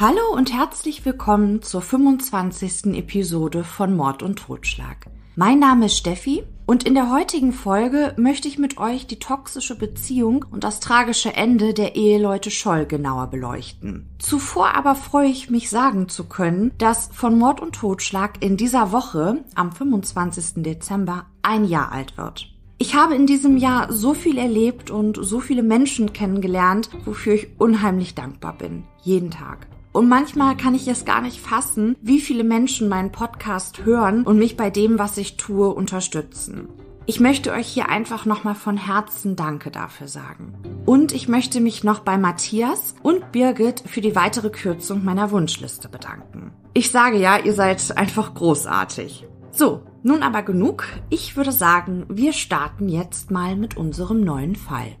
Hallo und herzlich willkommen zur 25. Episode von Mord und Totschlag. Mein Name ist Steffi und in der heutigen Folge möchte ich mit euch die toxische Beziehung und das tragische Ende der Eheleute Scholl genauer beleuchten. Zuvor aber freue ich mich sagen zu können, dass von Mord und Totschlag in dieser Woche am 25. Dezember ein Jahr alt wird. Ich habe in diesem Jahr so viel erlebt und so viele Menschen kennengelernt, wofür ich unheimlich dankbar bin. Jeden Tag. Und manchmal kann ich es gar nicht fassen, wie viele Menschen meinen Podcast hören und mich bei dem, was ich tue, unterstützen. Ich möchte euch hier einfach nochmal von Herzen Danke dafür sagen. Und ich möchte mich noch bei Matthias und Birgit für die weitere Kürzung meiner Wunschliste bedanken. Ich sage ja, ihr seid einfach großartig. So, nun aber genug. Ich würde sagen, wir starten jetzt mal mit unserem neuen Fall.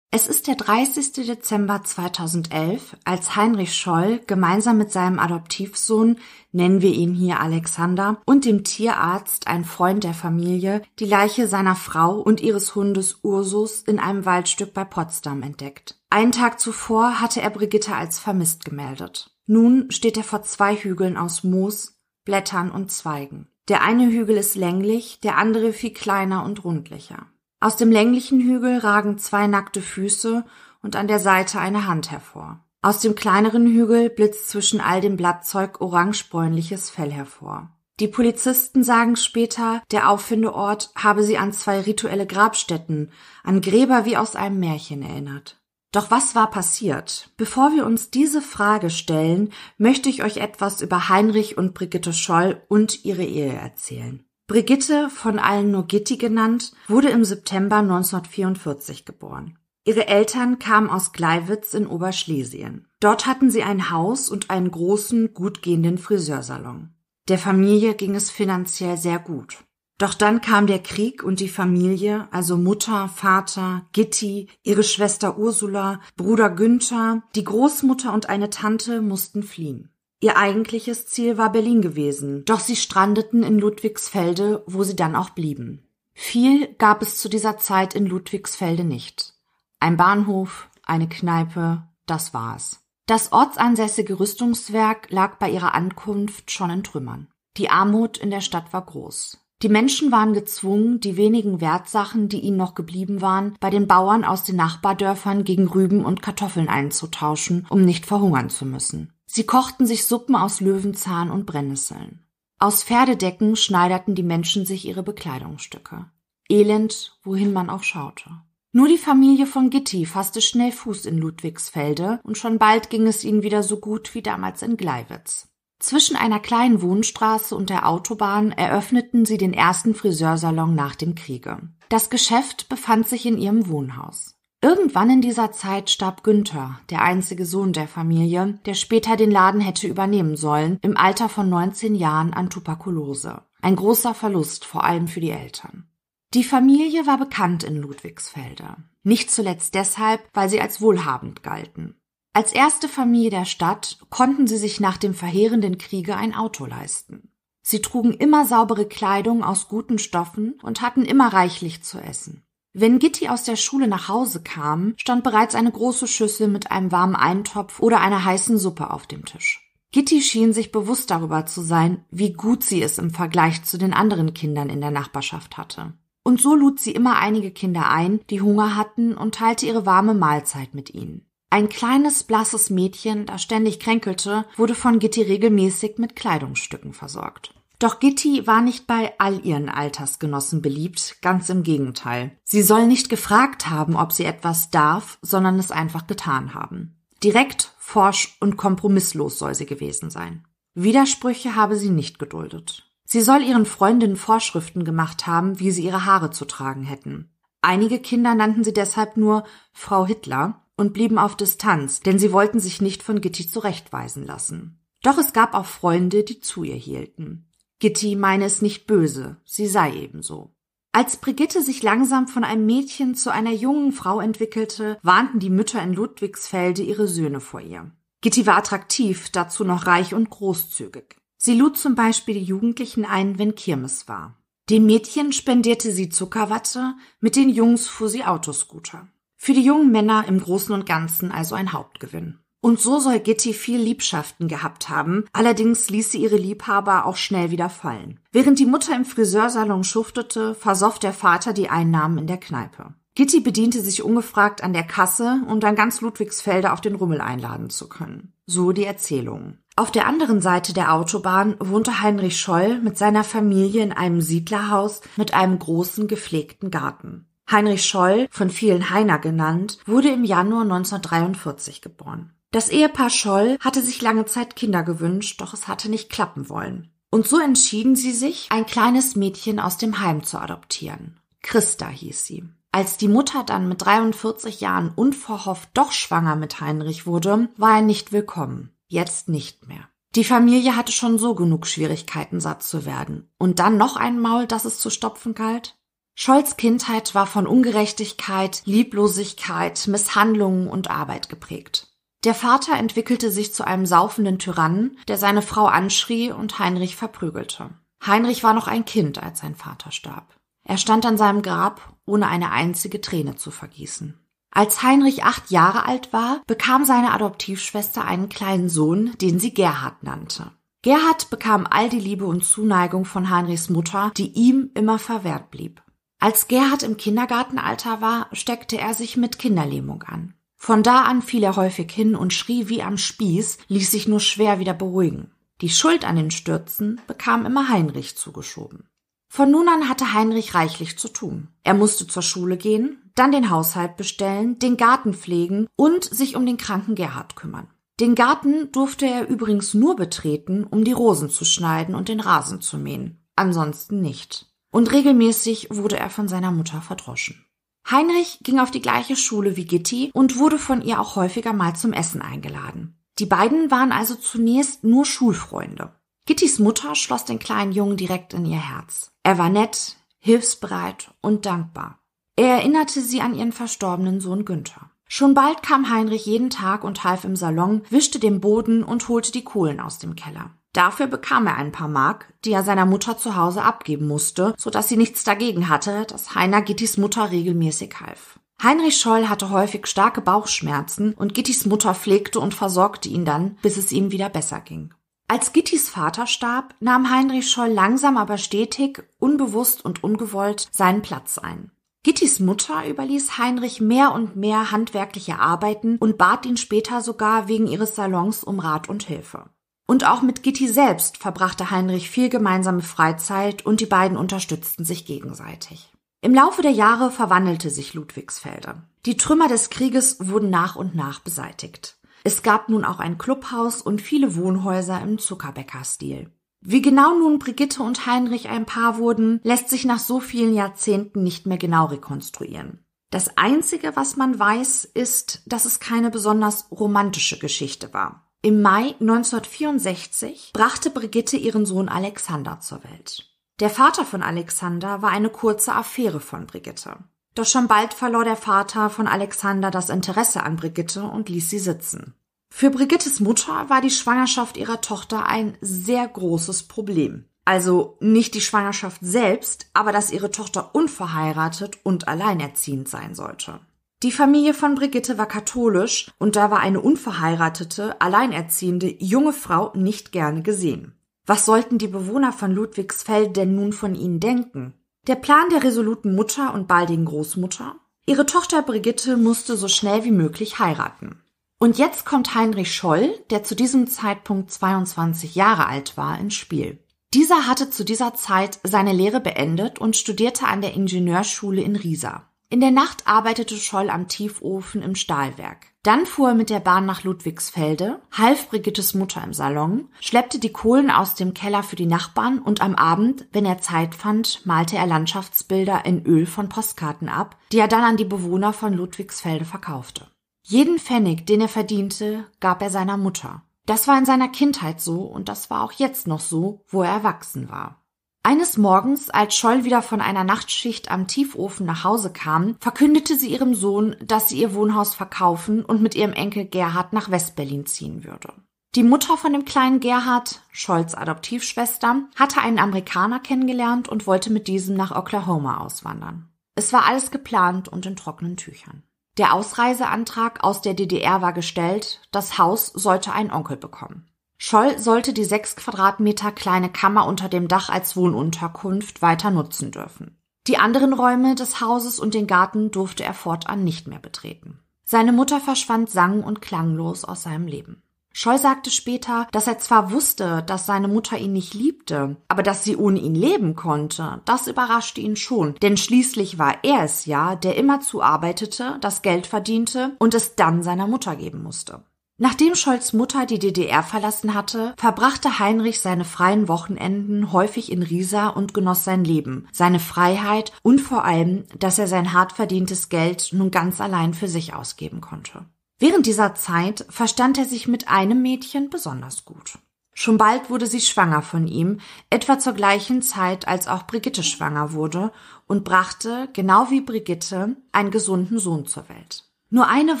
Es ist der 30. Dezember 2011, als Heinrich Scholl gemeinsam mit seinem Adoptivsohn, nennen wir ihn hier Alexander, und dem Tierarzt, ein Freund der Familie, die Leiche seiner Frau und ihres Hundes Ursus in einem Waldstück bei Potsdam entdeckt. Einen Tag zuvor hatte er Brigitte als vermisst gemeldet. Nun steht er vor zwei Hügeln aus Moos, Blättern und Zweigen. Der eine Hügel ist länglich, der andere viel kleiner und rundlicher. Aus dem länglichen Hügel ragen zwei nackte Füße und an der Seite eine Hand hervor. Aus dem kleineren Hügel blitzt zwischen all dem Blattzeug orangebräunliches Fell hervor. Die Polizisten sagen später, der Auffindeort habe sie an zwei rituelle Grabstätten, an Gräber wie aus einem Märchen erinnert. Doch was war passiert? Bevor wir uns diese Frage stellen, möchte ich euch etwas über Heinrich und Brigitte Scholl und ihre Ehe erzählen. Brigitte, von allen nur Gitti genannt, wurde im September 1944 geboren. Ihre Eltern kamen aus Gleiwitz in Oberschlesien. Dort hatten sie ein Haus und einen großen, gut gehenden Friseursalon. Der Familie ging es finanziell sehr gut. Doch dann kam der Krieg und die Familie, also Mutter, Vater, Gitti, ihre Schwester Ursula, Bruder Günther, die Großmutter und eine Tante mussten fliehen. Ihr eigentliches Ziel war Berlin gewesen, doch sie strandeten in Ludwigsfelde, wo sie dann auch blieben. Viel gab es zu dieser Zeit in Ludwigsfelde nicht. Ein Bahnhof, eine Kneipe, das war's. Das ortsansässige Rüstungswerk lag bei ihrer Ankunft schon in Trümmern. Die Armut in der Stadt war groß. Die Menschen waren gezwungen, die wenigen Wertsachen, die ihnen noch geblieben waren, bei den Bauern aus den Nachbardörfern gegen Rüben und Kartoffeln einzutauschen, um nicht verhungern zu müssen. Sie kochten sich Suppen aus Löwenzahn und Brennnesseln. Aus Pferdedecken schneiderten die Menschen sich ihre Bekleidungsstücke. Elend, wohin man auch schaute. Nur die Familie von Gitti fasste schnell Fuß in Ludwigsfelde und schon bald ging es ihnen wieder so gut wie damals in Gleiwitz. Zwischen einer kleinen Wohnstraße und der Autobahn eröffneten sie den ersten Friseursalon nach dem Kriege. Das Geschäft befand sich in ihrem Wohnhaus. Irgendwann in dieser Zeit starb Günther, der einzige Sohn der Familie, der später den Laden hätte übernehmen sollen, im Alter von 19 Jahren an Tuberkulose. Ein großer Verlust, vor allem für die Eltern. Die Familie war bekannt in Ludwigsfelde. Nicht zuletzt deshalb, weil sie als wohlhabend galten. Als erste Familie der Stadt konnten sie sich nach dem verheerenden Kriege ein Auto leisten. Sie trugen immer saubere Kleidung aus guten Stoffen und hatten immer reichlich zu essen. Wenn Gitti aus der Schule nach Hause kam, stand bereits eine große Schüssel mit einem warmen Eintopf oder einer heißen Suppe auf dem Tisch. Gitti schien sich bewusst darüber zu sein, wie gut sie es im Vergleich zu den anderen Kindern in der Nachbarschaft hatte. Und so lud sie immer einige Kinder ein, die Hunger hatten, und teilte ihre warme Mahlzeit mit ihnen. Ein kleines, blasses Mädchen, das ständig kränkelte, wurde von Gitti regelmäßig mit Kleidungsstücken versorgt. Doch Gitti war nicht bei all ihren Altersgenossen beliebt, ganz im Gegenteil. Sie soll nicht gefragt haben, ob sie etwas darf, sondern es einfach getan haben. Direkt, forsch und kompromisslos soll sie gewesen sein. Widersprüche habe sie nicht geduldet. Sie soll ihren Freundinnen Vorschriften gemacht haben, wie sie ihre Haare zu tragen hätten. Einige Kinder nannten sie deshalb nur Frau Hitler und blieben auf Distanz, denn sie wollten sich nicht von Gitti zurechtweisen lassen. Doch es gab auch Freunde, die zu ihr hielten. Gitti meine es nicht böse, sie sei ebenso. Als Brigitte sich langsam von einem Mädchen zu einer jungen Frau entwickelte, warnten die Mütter in Ludwigsfelde ihre Söhne vor ihr. Gitti war attraktiv, dazu noch reich und großzügig. Sie lud zum Beispiel die Jugendlichen ein, wenn Kirmes war. Den Mädchen spendierte sie Zuckerwatte, mit den Jungs fuhr sie Autoscooter. Für die jungen Männer im Großen und Ganzen also ein Hauptgewinn. Und so soll Gitti viel Liebschaften gehabt haben, allerdings ließ sie ihre Liebhaber auch schnell wieder fallen. Während die Mutter im Friseursalon schuftete, versoff der Vater die Einnahmen in der Kneipe. Gitti bediente sich ungefragt an der Kasse, um dann ganz Ludwigsfelde auf den Rummel einladen zu können. So die Erzählung. Auf der anderen Seite der Autobahn wohnte Heinrich Scholl mit seiner Familie in einem Siedlerhaus mit einem großen gepflegten Garten. Heinrich Scholl, von vielen Heiner genannt, wurde im Januar 1943 geboren. Das Ehepaar Scholl hatte sich lange Zeit Kinder gewünscht, doch es hatte nicht klappen wollen. Und so entschieden sie sich, ein kleines Mädchen aus dem Heim zu adoptieren. Christa hieß sie. Als die Mutter dann mit 43 Jahren unverhofft doch schwanger mit Heinrich wurde, war er nicht willkommen. Jetzt nicht mehr. Die Familie hatte schon so genug Schwierigkeiten, satt zu werden. Und dann noch ein Maul, das es zu stopfen galt? Scholls Kindheit war von Ungerechtigkeit, Lieblosigkeit, Misshandlungen und Arbeit geprägt. Der Vater entwickelte sich zu einem saufenden Tyrannen, der seine Frau anschrie und Heinrich verprügelte. Heinrich war noch ein Kind, als sein Vater starb. Er stand an seinem Grab, ohne eine einzige Träne zu vergießen. Als Heinrich acht Jahre alt war, bekam seine Adoptivschwester einen kleinen Sohn, den sie Gerhard nannte. Gerhard bekam all die Liebe und Zuneigung von Heinrichs Mutter, die ihm immer verwehrt blieb. Als Gerhard im Kindergartenalter war, steckte er sich mit Kinderlähmung an. Von da an fiel er häufig hin und schrie wie am Spieß, ließ sich nur schwer wieder beruhigen. Die Schuld an den Stürzen bekam immer Heinrich zugeschoben. Von nun an hatte Heinrich reichlich zu tun. Er musste zur Schule gehen, dann den Haushalt bestellen, den Garten pflegen und sich um den kranken Gerhard kümmern. Den Garten durfte er übrigens nur betreten, um die Rosen zu schneiden und den Rasen zu mähen. Ansonsten nicht. Und regelmäßig wurde er von seiner Mutter verdroschen. Heinrich ging auf die gleiche Schule wie Gitti und wurde von ihr auch häufiger mal zum Essen eingeladen. Die beiden waren also zunächst nur Schulfreunde. Gittis Mutter schloss den kleinen Jungen direkt in ihr Herz. Er war nett, hilfsbereit und dankbar. Er erinnerte sie an ihren verstorbenen Sohn Günther. Schon bald kam Heinrich jeden Tag und half im Salon, wischte den Boden und holte die Kohlen aus dem Keller. Dafür bekam er ein paar Mark, die er seiner Mutter zu Hause abgeben musste, so dass sie nichts dagegen hatte, dass Heiner Gittis Mutter regelmäßig half. Heinrich Scholl hatte häufig starke Bauchschmerzen und Gittis Mutter pflegte und versorgte ihn dann, bis es ihm wieder besser ging. Als Gittis Vater starb, nahm Heinrich Scholl langsam aber stetig, unbewusst und ungewollt seinen Platz ein. Gittis Mutter überließ Heinrich mehr und mehr handwerkliche Arbeiten und bat ihn später sogar wegen ihres Salons um Rat und Hilfe. Und auch mit Gitti selbst verbrachte Heinrich viel gemeinsame Freizeit und die beiden unterstützten sich gegenseitig. Im Laufe der Jahre verwandelte sich Ludwigsfelde. Die Trümmer des Krieges wurden nach und nach beseitigt. Es gab nun auch ein Clubhaus und viele Wohnhäuser im Zuckerbäckerstil. Wie genau nun Brigitte und Heinrich ein Paar wurden, lässt sich nach so vielen Jahrzehnten nicht mehr genau rekonstruieren. Das Einzige, was man weiß, ist, dass es keine besonders romantische Geschichte war. Im Mai 1964 brachte Brigitte ihren Sohn Alexander zur Welt. Der Vater von Alexander war eine kurze Affäre von Brigitte. Doch schon bald verlor der Vater von Alexander das Interesse an Brigitte und ließ sie sitzen. Für Brigittes Mutter war die Schwangerschaft ihrer Tochter ein sehr großes Problem. Also nicht die Schwangerschaft selbst, aber dass ihre Tochter unverheiratet und alleinerziehend sein sollte. Die Familie von Brigitte war katholisch und da war eine unverheiratete, alleinerziehende junge Frau nicht gerne gesehen. Was sollten die Bewohner von Ludwigsfeld denn nun von ihnen denken? Der Plan der resoluten Mutter und baldigen Großmutter? Ihre Tochter Brigitte musste so schnell wie möglich heiraten. Und jetzt kommt Heinrich Scholl, der zu diesem Zeitpunkt 22 Jahre alt war, ins Spiel. Dieser hatte zu dieser Zeit seine Lehre beendet und studierte an der Ingenieurschule in Riesa. In der Nacht arbeitete Scholl am Tiefofen im Stahlwerk. Dann fuhr er mit der Bahn nach Ludwigsfelde, half Brigittes Mutter im Salon, schleppte die Kohlen aus dem Keller für die Nachbarn und am Abend, wenn er Zeit fand, malte er Landschaftsbilder in Öl von Postkarten ab, die er dann an die Bewohner von Ludwigsfelde verkaufte. Jeden Pfennig, den er verdiente, gab er seiner Mutter. Das war in seiner Kindheit so und das war auch jetzt noch so, wo er erwachsen war. Eines Morgens, als Scholl wieder von einer Nachtschicht am Tiefofen nach Hause kam, verkündete sie ihrem Sohn, dass sie ihr Wohnhaus verkaufen und mit ihrem Enkel Gerhard nach Westberlin ziehen würde. Die Mutter von dem kleinen Gerhard, Scholz Adoptivschwester, hatte einen Amerikaner kennengelernt und wollte mit diesem nach Oklahoma auswandern. Es war alles geplant und in trockenen Tüchern. Der Ausreiseantrag aus der DDR war gestellt, das Haus sollte ein Onkel bekommen. Scholl sollte die sechs Quadratmeter kleine Kammer unter dem Dach als Wohnunterkunft weiter nutzen dürfen. Die anderen Räume des Hauses und den Garten durfte er fortan nicht mehr betreten. Seine Mutter verschwand sang- und klanglos aus seinem Leben. Scholl sagte später, dass er zwar wusste, dass seine Mutter ihn nicht liebte, aber dass sie ohne ihn leben konnte, das überraschte ihn schon, denn schließlich war er es ja, der immerzu arbeitete, das Geld verdiente und es dann seiner Mutter geben musste. Nachdem Scholls Mutter die DDR verlassen hatte, verbrachte Heinrich seine freien Wochenenden häufig in Riesa und genoss sein Leben, seine Freiheit und vor allem, dass er sein hart verdientes Geld nun ganz allein für sich ausgeben konnte. Während dieser Zeit verstand er sich mit einem Mädchen besonders gut. Schon bald wurde sie schwanger von ihm, etwa zur gleichen Zeit, als auch Brigitte schwanger wurde und brachte, genau wie Brigitte, einen gesunden Sohn zur Welt. Nur eine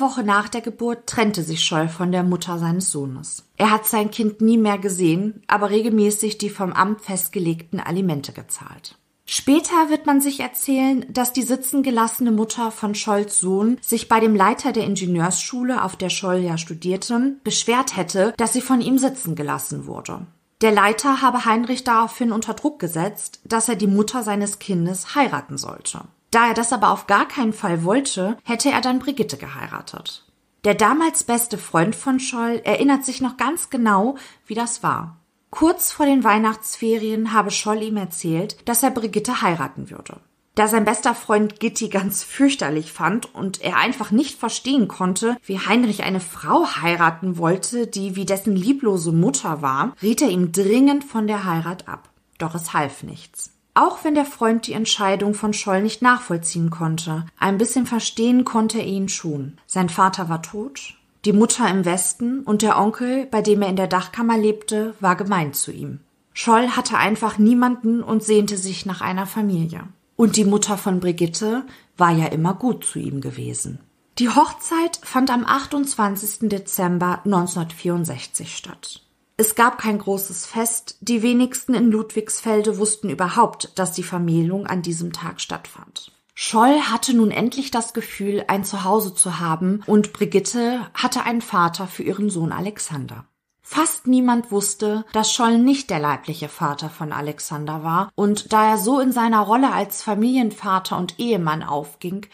Woche nach der Geburt trennte sich Scholl von der Mutter seines Sohnes. Er hat sein Kind nie mehr gesehen, aber regelmäßig die vom Amt festgelegten Alimente gezahlt. Später wird man sich erzählen, dass die sitzen gelassene Mutter von Scholls Sohn sich bei dem Leiter der Ingenieursschule, auf der Scholl ja studierte, beschwert hätte, dass sie von ihm sitzen gelassen wurde. Der Leiter habe Heinrich daraufhin unter Druck gesetzt, dass er die Mutter seines Kindes heiraten sollte. Da er das aber auf gar keinen Fall wollte, hätte er dann Brigitte geheiratet. Der damals beste Freund von Scholl erinnert sich noch ganz genau, wie das war. Kurz vor den Weihnachtsferien habe Scholl ihm erzählt, dass er Brigitte heiraten würde. Da sein bester Freund Gitti ganz fürchterlich fand und er einfach nicht verstehen konnte, wie Heinrich eine Frau heiraten wollte, die wie dessen lieblose Mutter war, riet er ihm dringend von der Heirat ab. Doch es half nichts. Auch wenn der Freund die Entscheidung von Scholl nicht nachvollziehen konnte, ein bisschen verstehen konnte er ihn schon. Sein Vater war tot, die Mutter im Westen und der Onkel, bei dem er in der Dachkammer lebte, war gemein zu ihm. Scholl hatte einfach niemanden und sehnte sich nach einer Familie. Und die Mutter von Brigitte war ja immer gut zu ihm gewesen. Die Hochzeit fand am 28. Dezember 1964 statt. Es gab kein großes Fest, die wenigsten in Ludwigsfelde wussten überhaupt, dass die Vermählung an diesem Tag stattfand. Scholl hatte nun endlich das Gefühl, ein Zuhause zu haben, und Brigitte hatte einen Vater für ihren Sohn Alexander. Fast niemand wusste, dass Scholl nicht der leibliche Vater von Alexander war, und da er so in seiner Rolle als Familienvater und Ehemann aufging,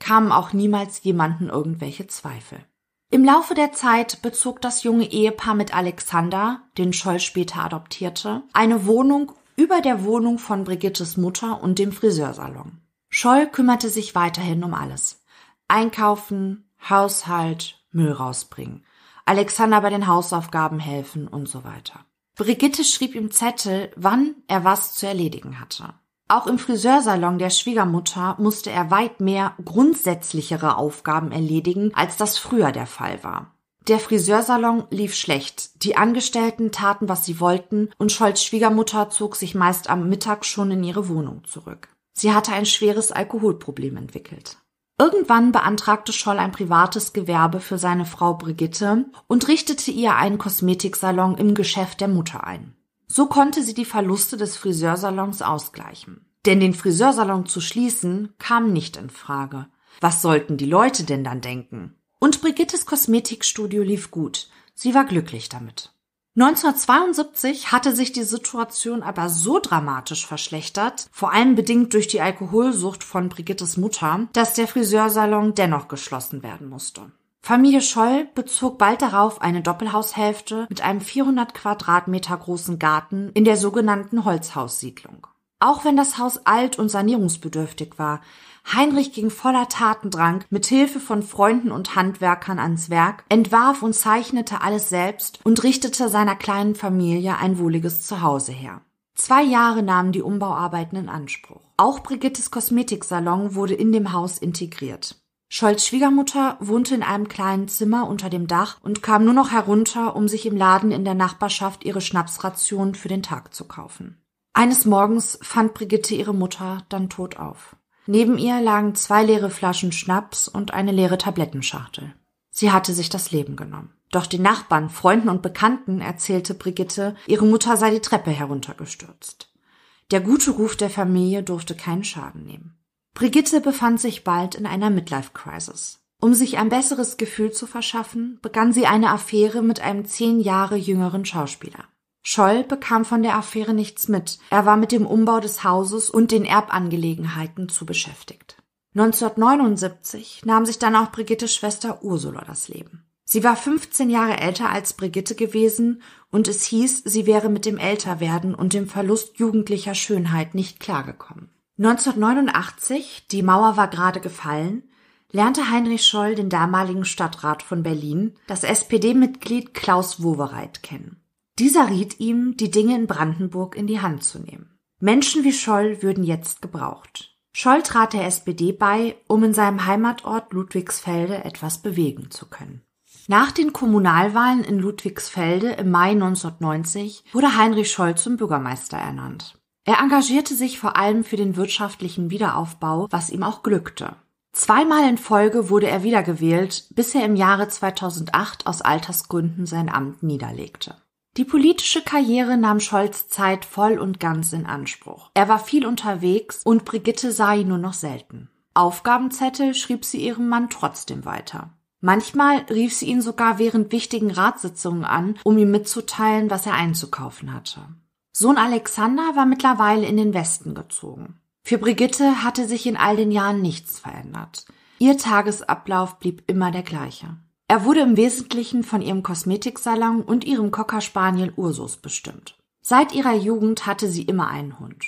kamen auch niemals jemanden irgendwelche Zweifel. Im Laufe der Zeit bezog das junge Ehepaar mit Alexander, den Scholl später adoptierte, eine Wohnung über der Wohnung von Brigittes Mutter und dem Friseursalon. Scholl kümmerte sich weiterhin um alles. Einkaufen, Haushalt, Müll rausbringen. Alexander bei den Hausaufgaben helfen und so weiter. Brigitte schrieb ihm Zettel, wann er was zu erledigen hatte. Auch im Friseursalon der Schwiegermutter musste er weit mehr grundsätzlichere Aufgaben erledigen, als das früher der Fall war. Der Friseursalon lief schlecht. Die Angestellten taten, was sie wollten, und Scholls Schwiegermutter zog sich meist am Mittag schon in ihre Wohnung zurück. Sie hatte ein schweres Alkoholproblem entwickelt. Irgendwann beantragte Scholl ein privates Gewerbe für seine Frau Brigitte und richtete ihr einen Kosmetiksalon im Geschäft der Mutter ein. So konnte sie die Verluste des Friseursalons ausgleichen. Denn den Friseursalon zu schließen kam nicht in Frage. Was sollten die Leute denn dann denken? Und Brigittes Kosmetikstudio lief gut. Sie war glücklich damit. 1972 hatte sich die Situation aber so dramatisch verschlechtert, vor allem bedingt durch die Alkoholsucht von Brigittes Mutter, dass der Friseursalon dennoch geschlossen werden musste. Familie Scholl bezog bald darauf eine Doppelhaushälfte mit einem 400 Quadratmeter großen Garten in der sogenannten Holzhaussiedlung. Auch wenn das Haus alt und sanierungsbedürftig war, Heinrich ging voller Tatendrang mit Hilfe von Freunden und Handwerkern ans Werk, entwarf und zeichnete alles selbst und richtete seiner kleinen Familie ein wohliges Zuhause her. Zwei Jahre nahmen die Umbauarbeiten in Anspruch. Auch Brigittes Kosmetiksalon wurde in dem Haus integriert. Scholls Schwiegermutter wohnte in einem kleinen Zimmer unter dem Dach und kam nur noch herunter, um sich im Laden in der Nachbarschaft ihre Schnapsration für den Tag zu kaufen. Eines Morgens fand Brigitte ihre Mutter dann tot auf. Neben ihr lagen zwei leere Flaschen Schnaps und eine leere Tablettenschachtel. Sie hatte sich das Leben genommen. Doch den Nachbarn, Freunden und Bekannten erzählte Brigitte, ihre Mutter sei die Treppe heruntergestürzt. Der gute Ruf der Familie durfte keinen Schaden nehmen. Brigitte befand sich bald in einer Midlife-Crisis. Um sich ein besseres Gefühl zu verschaffen, begann sie eine Affäre mit einem zehn Jahre jüngeren Schauspieler. Scholl bekam von der Affäre nichts mit. Er war mit dem Umbau des Hauses und den Erbangelegenheiten zu beschäftigt. 1979 nahm sich dann auch Brigittes Schwester Ursula das Leben. Sie war 15 Jahre älter als Brigitte gewesen und es hieß, sie wäre mit dem Älterwerden und dem Verlust jugendlicher Schönheit nicht klargekommen. 1989, die Mauer war gerade gefallen, lernte Heinrich Scholl den damaligen Stadtrat von Berlin, das SPD-Mitglied Klaus Wowereit, kennen. Dieser riet ihm, die Dinge in Brandenburg in die Hand zu nehmen. Menschen wie Scholl würden jetzt gebraucht. Scholl trat der SPD bei, um in seinem Heimatort Ludwigsfelde etwas bewegen zu können. Nach den Kommunalwahlen in Ludwigsfelde im Mai 1990 wurde Heinrich Scholl zum Bürgermeister ernannt. Er engagierte sich vor allem für den wirtschaftlichen Wiederaufbau, was ihm auch glückte. Zweimal in Folge wurde er wiedergewählt, bis er im Jahre 2008 aus Altersgründen sein Amt niederlegte. Die politische Karriere nahm Scholz Zeit voll und ganz in Anspruch. Er war viel unterwegs und Brigitte sah ihn nur noch selten. Aufgabenzettel schrieb sie ihrem Mann trotzdem weiter. Manchmal rief sie ihn sogar während wichtigen Ratssitzungen an, um ihm mitzuteilen, was er einzukaufen hatte. Sohn Alexander war mittlerweile in den Westen gezogen. Für Brigitte hatte sich in all den Jahren nichts verändert. Ihr Tagesablauf blieb immer der gleiche. Er wurde im Wesentlichen von ihrem Kosmetiksalon und ihrem Cocker Spaniel Ursus bestimmt. Seit ihrer Jugend hatte sie immer einen Hund.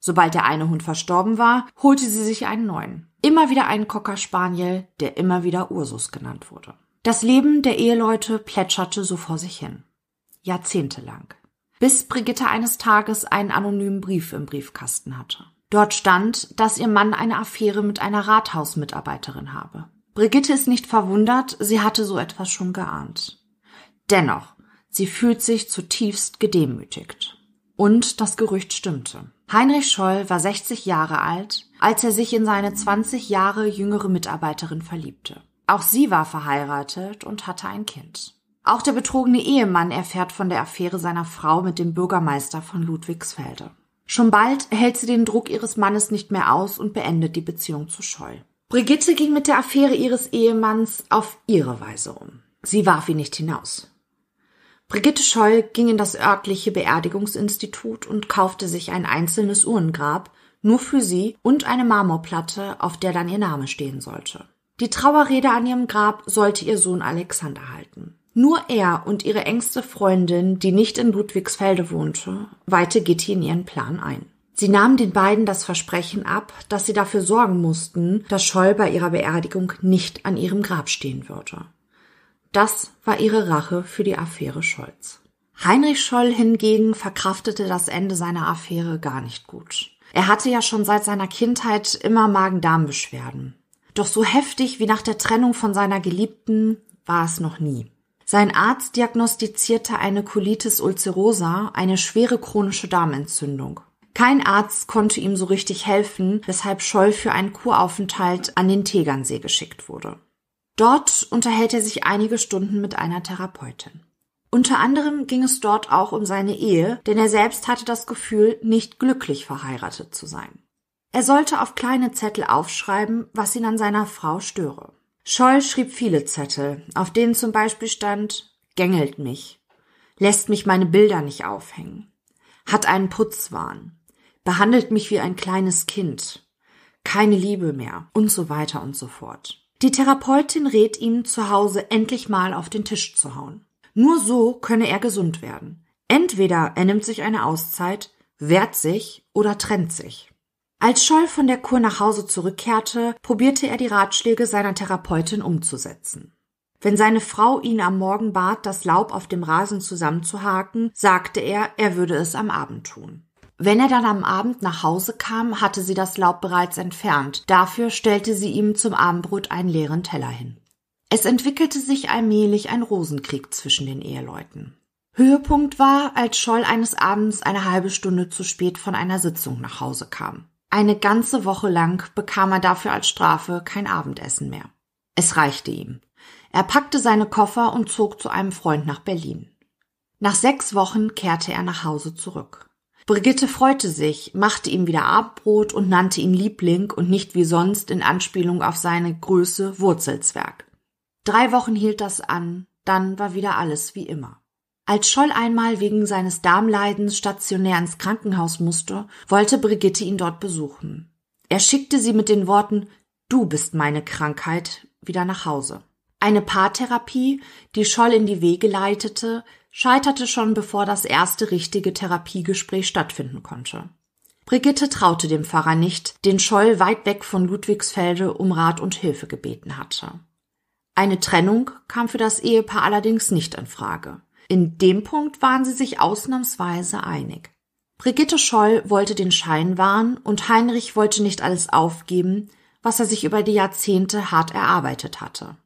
Sobald der eine Hund verstorben war, holte sie sich einen neuen. Immer wieder einen Cocker Spaniel, der immer wieder Ursus genannt wurde. Das Leben der Eheleute plätscherte so vor sich hin. Jahrzehntelang. Bis Brigitte eines Tages einen anonymen Brief im Briefkasten hatte. Dort stand, dass ihr Mann eine Affäre mit einer Rathausmitarbeiterin habe. Brigitte ist nicht verwundert, sie hatte so etwas schon geahnt. Dennoch, sie fühlt sich zutiefst gedemütigt. Und das Gerücht stimmte. Heinrich Scholl war 60 Jahre alt, als er sich in seine 20 Jahre jüngere Mitarbeiterin verliebte. Auch sie war verheiratet und hatte ein Kind. Auch der betrogene Ehemann erfährt von der Affäre seiner Frau mit dem Bürgermeister von Ludwigsfelde. Schon bald hält sie den Druck ihres Mannes nicht mehr aus und beendet die Beziehung zu Scholl. Brigitte ging mit der Affäre ihres Ehemanns auf ihre Weise um. Sie warf ihn nicht hinaus. Brigitte Scholl ging in das örtliche Beerdigungsinstitut und kaufte sich ein einzelnes Urnengrab, nur für sie und eine Marmorplatte, auf der dann ihr Name stehen sollte. Die Trauerrede an ihrem Grab sollte ihr Sohn Alexander halten. Nur er und ihre engste Freundin, die nicht in Ludwigsfelde wohnte, weihte Gitti in ihren Plan ein. Sie nahmen den beiden das Versprechen ab, dass sie dafür sorgen mussten, dass Scholl bei ihrer Beerdigung nicht an ihrem Grab stehen würde. Das war ihre Rache für die Affäre Scholz. Heinrich Scholl hingegen verkraftete das Ende seiner Affäre gar nicht gut. Er hatte ja schon seit seiner Kindheit immer Magen-Darm-Beschwerden. Doch so heftig wie nach der Trennung von seiner Geliebten war es noch nie. Sein Arzt diagnostizierte eine Colitis ulcerosa, eine schwere chronische Darmentzündung. Kein Arzt konnte ihm so richtig helfen, weshalb Scholl für einen Kuraufenthalt an den Tegernsee geschickt wurde. Dort unterhält er sich einige Stunden mit einer Therapeutin. Unter anderem ging es dort auch um seine Ehe, denn er selbst hatte das Gefühl, nicht glücklich verheiratet zu sein. Er sollte auf kleine Zettel aufschreiben, was ihn an seiner Frau störe. Scholl schrieb viele Zettel, auf denen zum Beispiel stand, gängelt mich, lässt mich meine Bilder nicht aufhängen, hat einen Putzwahn, behandelt mich wie ein kleines Kind, keine Liebe mehr und so weiter und so fort. Die Therapeutin rät ihm zu Hause endlich mal auf den Tisch zu hauen. Nur so könne er gesund werden. Entweder er nimmt sich eine Auszeit, wehrt sich oder trennt sich. Als Scholl von der Kur nach Hause zurückkehrte, probierte er die Ratschläge seiner Therapeutin umzusetzen. Wenn seine Frau ihn am Morgen bat, das Laub auf dem Rasen zusammenzuhaken, sagte er, er würde es am Abend tun. Wenn er dann am Abend nach Hause kam, hatte sie das Laub bereits entfernt. Dafür stellte sie ihm zum Abendbrot einen leeren Teller hin. Es entwickelte sich allmählich ein Rosenkrieg zwischen den Eheleuten. Höhepunkt war, als Scholl eines Abends eine halbe Stunde zu spät von einer Sitzung nach Hause kam. Eine ganze Woche lang bekam er dafür als Strafe kein Abendessen mehr. Es reichte ihm. Er packte seine Koffer und zog zu einem Freund nach Berlin. Nach sechs Wochen kehrte er nach Hause zurück. Brigitte freute sich, machte ihm wieder Abendbrot und nannte ihn Liebling und nicht wie sonst in Anspielung auf seine Größe Wurzelzwerg. Drei Wochen hielt das an, dann war wieder alles wie immer. Als Scholl einmal wegen seines Darmleidens stationär ins Krankenhaus musste, wollte Brigitte ihn dort besuchen. Er schickte sie mit den Worten Du bist meine Krankheit wieder nach Hause. Eine Paartherapie, die Scholl in die Wege leitete, scheiterte schon bevor das erste richtige Therapiegespräch stattfinden konnte. Brigitte traute dem Pfarrer nicht, den Scholl weit weg von Ludwigsfelde um Rat und Hilfe gebeten hatte. Eine Trennung kam für das Ehepaar allerdings nicht in Frage. In dem Punkt waren sie sich ausnahmsweise einig. Brigitte Scholl wollte den Schein wahren und Heinrich wollte nicht alles aufgeben, was er sich über die Jahrzehnte hart erarbeitet hatte.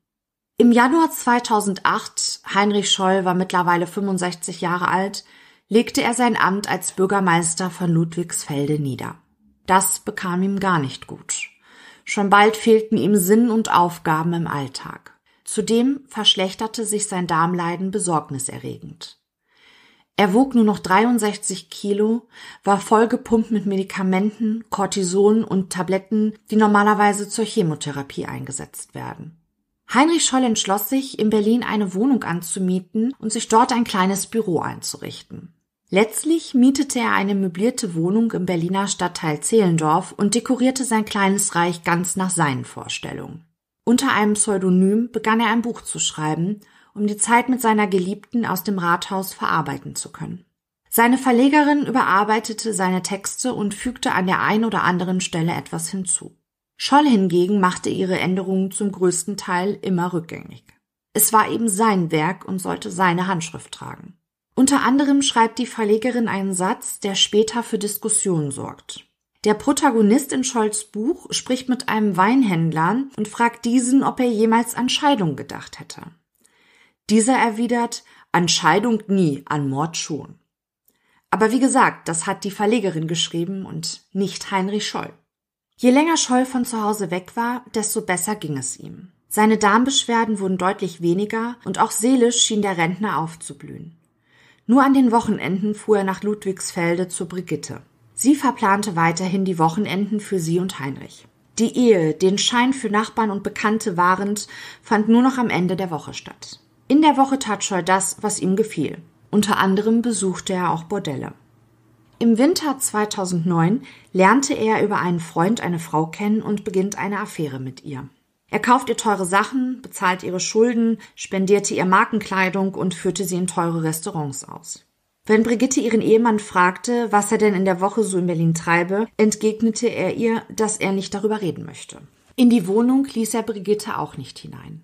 Im Januar 2008, Heinrich Scholl war mittlerweile 65 Jahre alt, legte er sein Amt als Bürgermeister von Ludwigsfelde nieder. Das bekam ihm gar nicht gut. Schon bald fehlten ihm Sinn und Aufgaben im Alltag. Zudem verschlechterte sich sein Darmleiden besorgniserregend. Er wog nur noch 63 Kilo, war vollgepumpt mit Medikamenten, Cortison und Tabletten, die normalerweise zur Chemotherapie eingesetzt werden. Heinrich Scholl entschloss sich, in Berlin eine Wohnung anzumieten und sich dort ein kleines Büro einzurichten. Letztlich mietete er eine möblierte Wohnung im Berliner Stadtteil Zehlendorf und dekorierte sein kleines Reich ganz nach seinen Vorstellungen. Unter einem Pseudonym begann er ein Buch zu schreiben, um die Zeit mit seiner Geliebten aus dem Rathaus verarbeiten zu können. Seine Verlegerin überarbeitete seine Texte und fügte an der einen oder anderen Stelle etwas hinzu. Scholl hingegen machte ihre Änderungen zum größten Teil immer rückgängig. Es war eben sein Werk und sollte seine Handschrift tragen. Unter anderem schreibt die Verlegerin einen Satz, der später für Diskussionen sorgt. Der Protagonist in Scholls Buch spricht mit einem Weinhändler und fragt diesen, ob er jemals an Scheidung gedacht hätte. Dieser erwidert, an Scheidung nie, an Mord schon. Aber wie gesagt, das hat die Verlegerin geschrieben und nicht Heinrich Scholl. Je länger Scholl von zu Hause weg war, desto besser ging es ihm. Seine Darmbeschwerden wurden deutlich weniger und auch seelisch schien der Rentner aufzublühen. Nur an den Wochenenden fuhr er nach Ludwigsfelde zur Brigitte. Sie verplante weiterhin die Wochenenden für sie und Heinrich. Die Ehe, den Schein für Nachbarn und Bekannte wahrend, fand nur noch am Ende der Woche statt. In der Woche tat Scheu das, was ihm gefiel. Unter anderem besuchte er auch Bordelle. Im Winter 2009 lernte er über einen Freund eine Frau kennen und beginnt eine Affäre mit ihr. Er kauft ihr teure Sachen, bezahlt ihre Schulden, spendierte ihr Markenkleidung und führte sie in teure Restaurants aus. Wenn Brigitte ihren Ehemann fragte, was er denn in der Woche so in Berlin treibe, entgegnete er ihr, dass er nicht darüber reden möchte. In die Wohnung ließ er Brigitte auch nicht hinein.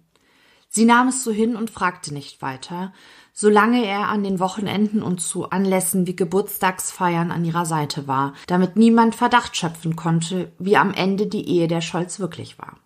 Sie nahm es so hin und fragte nicht weiter, solange er an den Wochenenden und zu Anlässen wie Geburtstagsfeiern an ihrer Seite war, damit niemand Verdacht schöpfen konnte, wie am Ende die Ehe der Scholz wirklich war.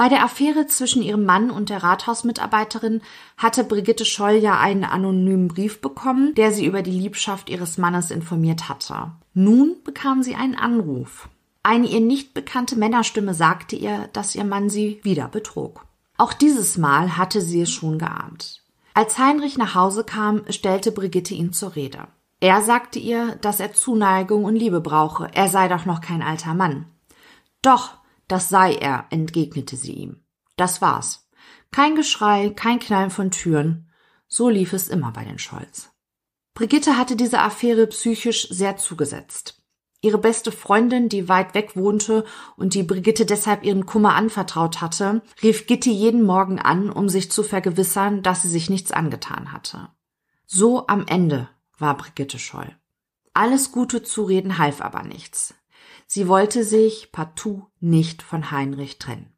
Bei der Affäre zwischen ihrem Mann und der Rathausmitarbeiterin hatte Brigitte Scholl ja einen anonymen Brief bekommen, der sie über die Liebschaft ihres Mannes informiert hatte. Nun bekam sie einen Anruf. Eine ihr nicht bekannte Männerstimme sagte ihr, dass ihr Mann sie wieder betrog. Auch dieses Mal hatte sie es schon geahnt. Als Heinrich nach Hause kam, stellte Brigitte ihn zur Rede. Er sagte ihr, dass er Zuneigung und Liebe brauche, er sei doch noch kein alter Mann. Doch, das sei er, entgegnete sie ihm. Das war's. Kein Geschrei, kein Knallen von Türen. So lief es immer bei den Scholz. Brigitte hatte diese Affäre psychisch sehr zugesetzt. Ihre beste Freundin, die weit weg wohnte und die Brigitte deshalb ihren Kummer anvertraut hatte, rief Gitti jeden Morgen an, um sich zu vergewissern, dass sie sich nichts angetan hatte. So am Ende war Brigitte Scholl. Alles gute Zureden half aber nichts. Sie wollte sich partout nicht von Heinrich trennen.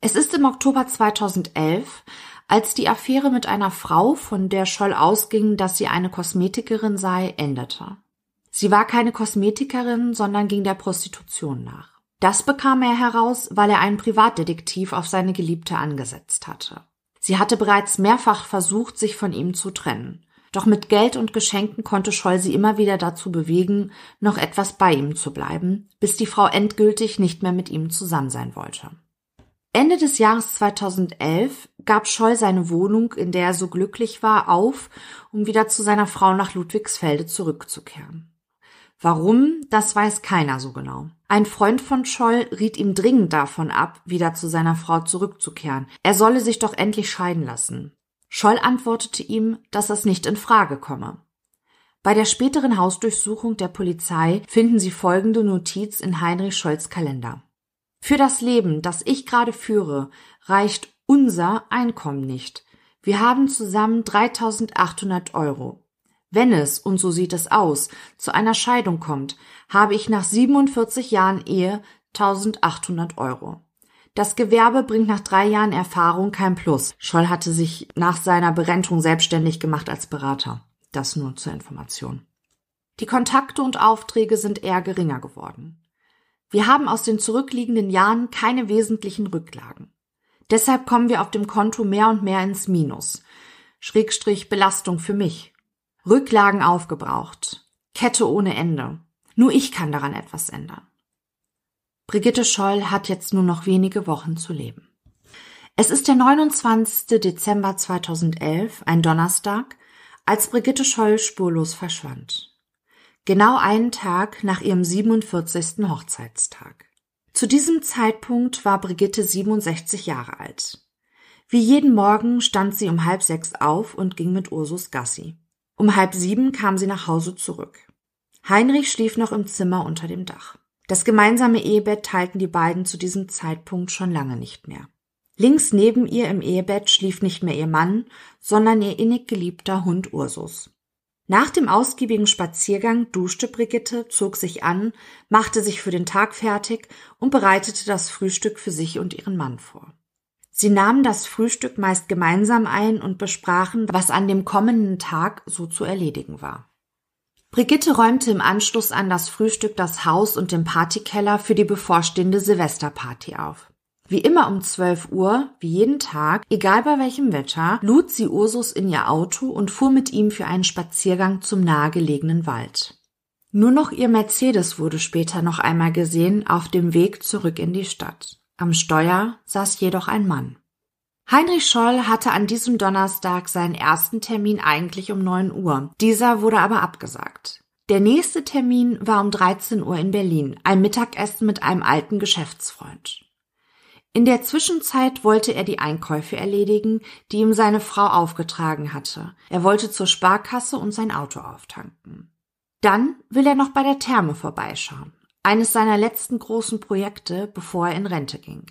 Es ist im Oktober 2011, als die Affäre mit einer Frau, von der Scholl ausging, dass sie eine Kosmetikerin sei, endete. Sie war keine Kosmetikerin, sondern ging der Prostitution nach. Das bekam er heraus, weil er einen Privatdetektiv auf seine Geliebte angesetzt hatte. Sie hatte bereits mehrfach versucht, sich von ihm zu trennen. Doch mit Geld und Geschenken konnte Scholl sie immer wieder dazu bewegen, noch etwas bei ihm zu bleiben, bis die Frau endgültig nicht mehr mit ihm zusammen sein wollte. Ende des Jahres 2011 gab Scholl seine Wohnung, in der er so glücklich war, auf, um wieder zu seiner Frau nach Ludwigsfelde zurückzukehren. Warum, das weiß keiner so genau. Ein Freund von Scholl riet ihm dringend davon ab, wieder zu seiner Frau zurückzukehren. Er solle sich doch endlich scheiden lassen. Scholl antwortete ihm, dass das nicht in Frage komme. Bei der späteren Hausdurchsuchung der Polizei finden sie folgende Notiz in Heinrich Scholls Kalender. Für das Leben, das ich gerade führe, reicht unser Einkommen nicht. Wir haben zusammen 3800 Euro. Wenn es, und so sieht es aus, zu einer Scheidung kommt, habe ich nach 47 Jahren Ehe 1800 Euro. Das Gewerbe bringt nach drei Jahren Erfahrung kein Plus. Scholl hatte sich nach seiner Berentung selbstständig gemacht als Berater. Das nur zur Information. Die Kontakte und Aufträge sind eher geringer geworden. Wir haben aus den zurückliegenden Jahren keine wesentlichen Rücklagen. Deshalb kommen wir auf dem Konto mehr und mehr ins Minus. Schrägstrich Belastung für mich. Rücklagen aufgebraucht. Kette ohne Ende. Nur ich kann daran etwas ändern. Brigitte Scholl hat jetzt nur noch wenige Wochen zu leben. Es ist der 29. Dezember 2011, ein Donnerstag, als Brigitte Scholl spurlos verschwand. Genau einen Tag nach ihrem 47. Hochzeitstag. Zu diesem Zeitpunkt war Brigitte 67 Jahre alt. Wie jeden Morgen stand sie um halb sechs auf und ging mit Ursus Gassi. Um halb sieben kam sie nach Hause zurück. Heinrich schlief noch im Zimmer unter dem Dach. Das gemeinsame Ehebett teilten die beiden zu diesem Zeitpunkt schon lange nicht mehr. Links neben ihr im Ehebett schlief nicht mehr ihr Mann, sondern ihr innig geliebter Hund Ursus. Nach dem ausgiebigen Spaziergang duschte Brigitte, zog sich an, machte sich für den Tag fertig und bereitete das Frühstück für sich und ihren Mann vor. Sie nahmen das Frühstück meist gemeinsam ein und besprachen, was an dem kommenden Tag so zu erledigen war. Brigitte räumte im Anschluss an das Frühstück das Haus und den Partykeller für die bevorstehende Silvesterparty auf. Wie immer um 12 Uhr, wie jeden Tag, egal bei welchem Wetter, lud sie Ursus in ihr Auto und fuhr mit ihm für einen Spaziergang zum nahegelegenen Wald. Nur noch ihr Mercedes wurde später noch einmal gesehen auf dem Weg zurück in die Stadt. Am Steuer saß jedoch ein Mann. Heinrich Scholl hatte an diesem Donnerstag seinen ersten Termin eigentlich um 9 Uhr. Dieser wurde aber abgesagt. Der nächste Termin war um 13 Uhr in Berlin, ein Mittagessen mit einem alten Geschäftsfreund. In der Zwischenzeit wollte er die Einkäufe erledigen, die ihm seine Frau aufgetragen hatte. Er wollte zur Sparkasse und sein Auto auftanken. Dann will er noch bei der Therme vorbeischauen. Eines seiner letzten großen Projekte, bevor er in Rente ging.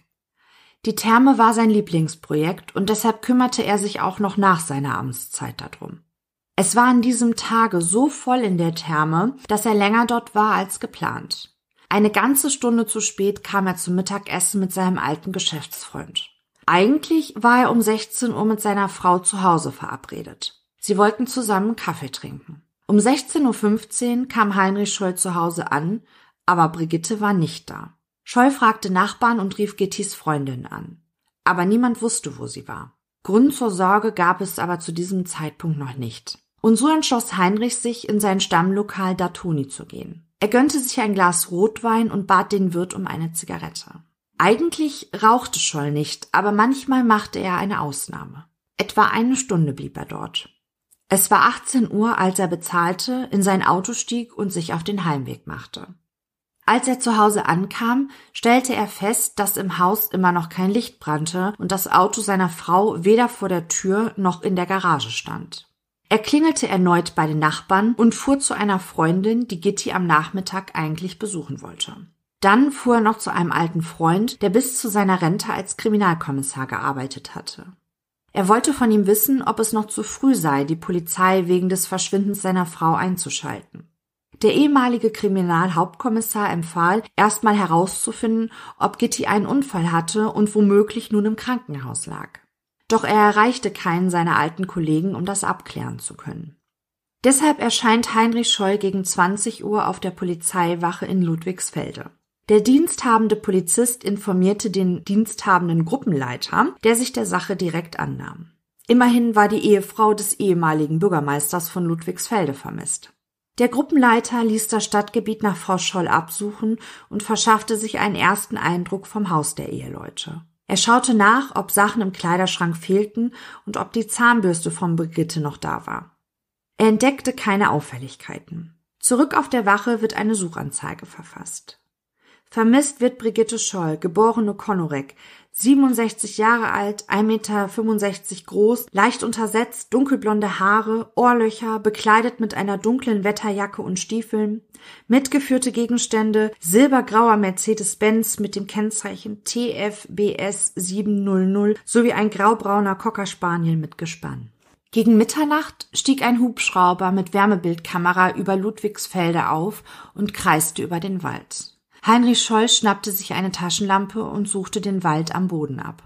Die Therme war sein Lieblingsprojekt und deshalb kümmerte er sich auch noch nach seiner Amtszeit darum. Es war an diesem Tage so voll in der Therme, dass er länger dort war als geplant. Eine ganze Stunde zu spät kam er zum Mittagessen mit seinem alten Geschäftsfreund. Eigentlich war er um 16 Uhr mit seiner Frau zu Hause verabredet. Sie wollten zusammen Kaffee trinken. Um 16.15 Uhr kam Heinrich Scholl zu Hause an, aber Brigitte war nicht da. Scholl fragte Nachbarn und rief Gittys Freundin an. Aber niemand wusste, wo sie war. Grund zur Sorge gab es aber zu diesem Zeitpunkt noch nicht. Und so entschloss Heinrich sich, in sein Stammlokal Datoni zu gehen. Er gönnte sich ein Glas Rotwein und bat den Wirt um eine Zigarette. Eigentlich rauchte Scholl nicht, aber manchmal machte er eine Ausnahme. Etwa eine Stunde blieb er dort. Es war 18 Uhr, als er bezahlte, in sein Auto stieg und sich auf den Heimweg machte. Als er zu Hause ankam, stellte er fest, dass im Haus immer noch kein Licht brannte und das Auto seiner Frau weder vor der Tür noch in der Garage stand. Er klingelte erneut bei den Nachbarn und fuhr zu einer Freundin, die Gitti am Nachmittag eigentlich besuchen wollte. Dann fuhr er noch zu einem alten Freund, der bis zu seiner Rente als Kriminalkommissar gearbeitet hatte. Er wollte von ihm wissen, ob es noch zu früh sei, die Polizei wegen des Verschwindens seiner Frau einzuschalten. Der ehemalige Kriminalhauptkommissar empfahl, erstmal herauszufinden, ob Gitti einen Unfall hatte und womöglich nun im Krankenhaus lag. Doch er erreichte keinen seiner alten Kollegen, um das abklären zu können. Deshalb erscheint Heinrich Scholl gegen 20 Uhr auf der Polizeiwache in Ludwigsfelde. Der diensthabende Polizist informierte den diensthabenden Gruppenleiter, der sich der Sache direkt annahm. Immerhin war die Ehefrau des ehemaligen Bürgermeisters von Ludwigsfelde vermisst. Der Gruppenleiter ließ das Stadtgebiet nach Frau Scholl absuchen und verschaffte sich einen ersten Eindruck vom Haus der Eheleute. Er schaute nach, ob Sachen im Kleiderschrank fehlten und ob die Zahnbürste von Brigitte noch da war. Er entdeckte keine Auffälligkeiten. Zurück auf der Wache wird eine Suchanzeige verfasst. Vermisst wird Brigitte Scholl, geborene Konorek, 67 Jahre alt, 1,65 Meter groß, leicht untersetzt, dunkelblonde Haare, Ohrlöcher, bekleidet mit einer dunklen Wetterjacke und Stiefeln, mitgeführte Gegenstände, silbergrauer Mercedes-Benz mit dem Kennzeichen TFBS 700 sowie ein graubrauner Cocker Spaniel mit Gespann. Gegen Mitternacht stieg ein Hubschrauber mit Wärmebildkamera über Ludwigsfelde auf und kreiste über den Wald. Heinrich Scholl schnappte sich eine Taschenlampe und suchte den Wald am Boden ab.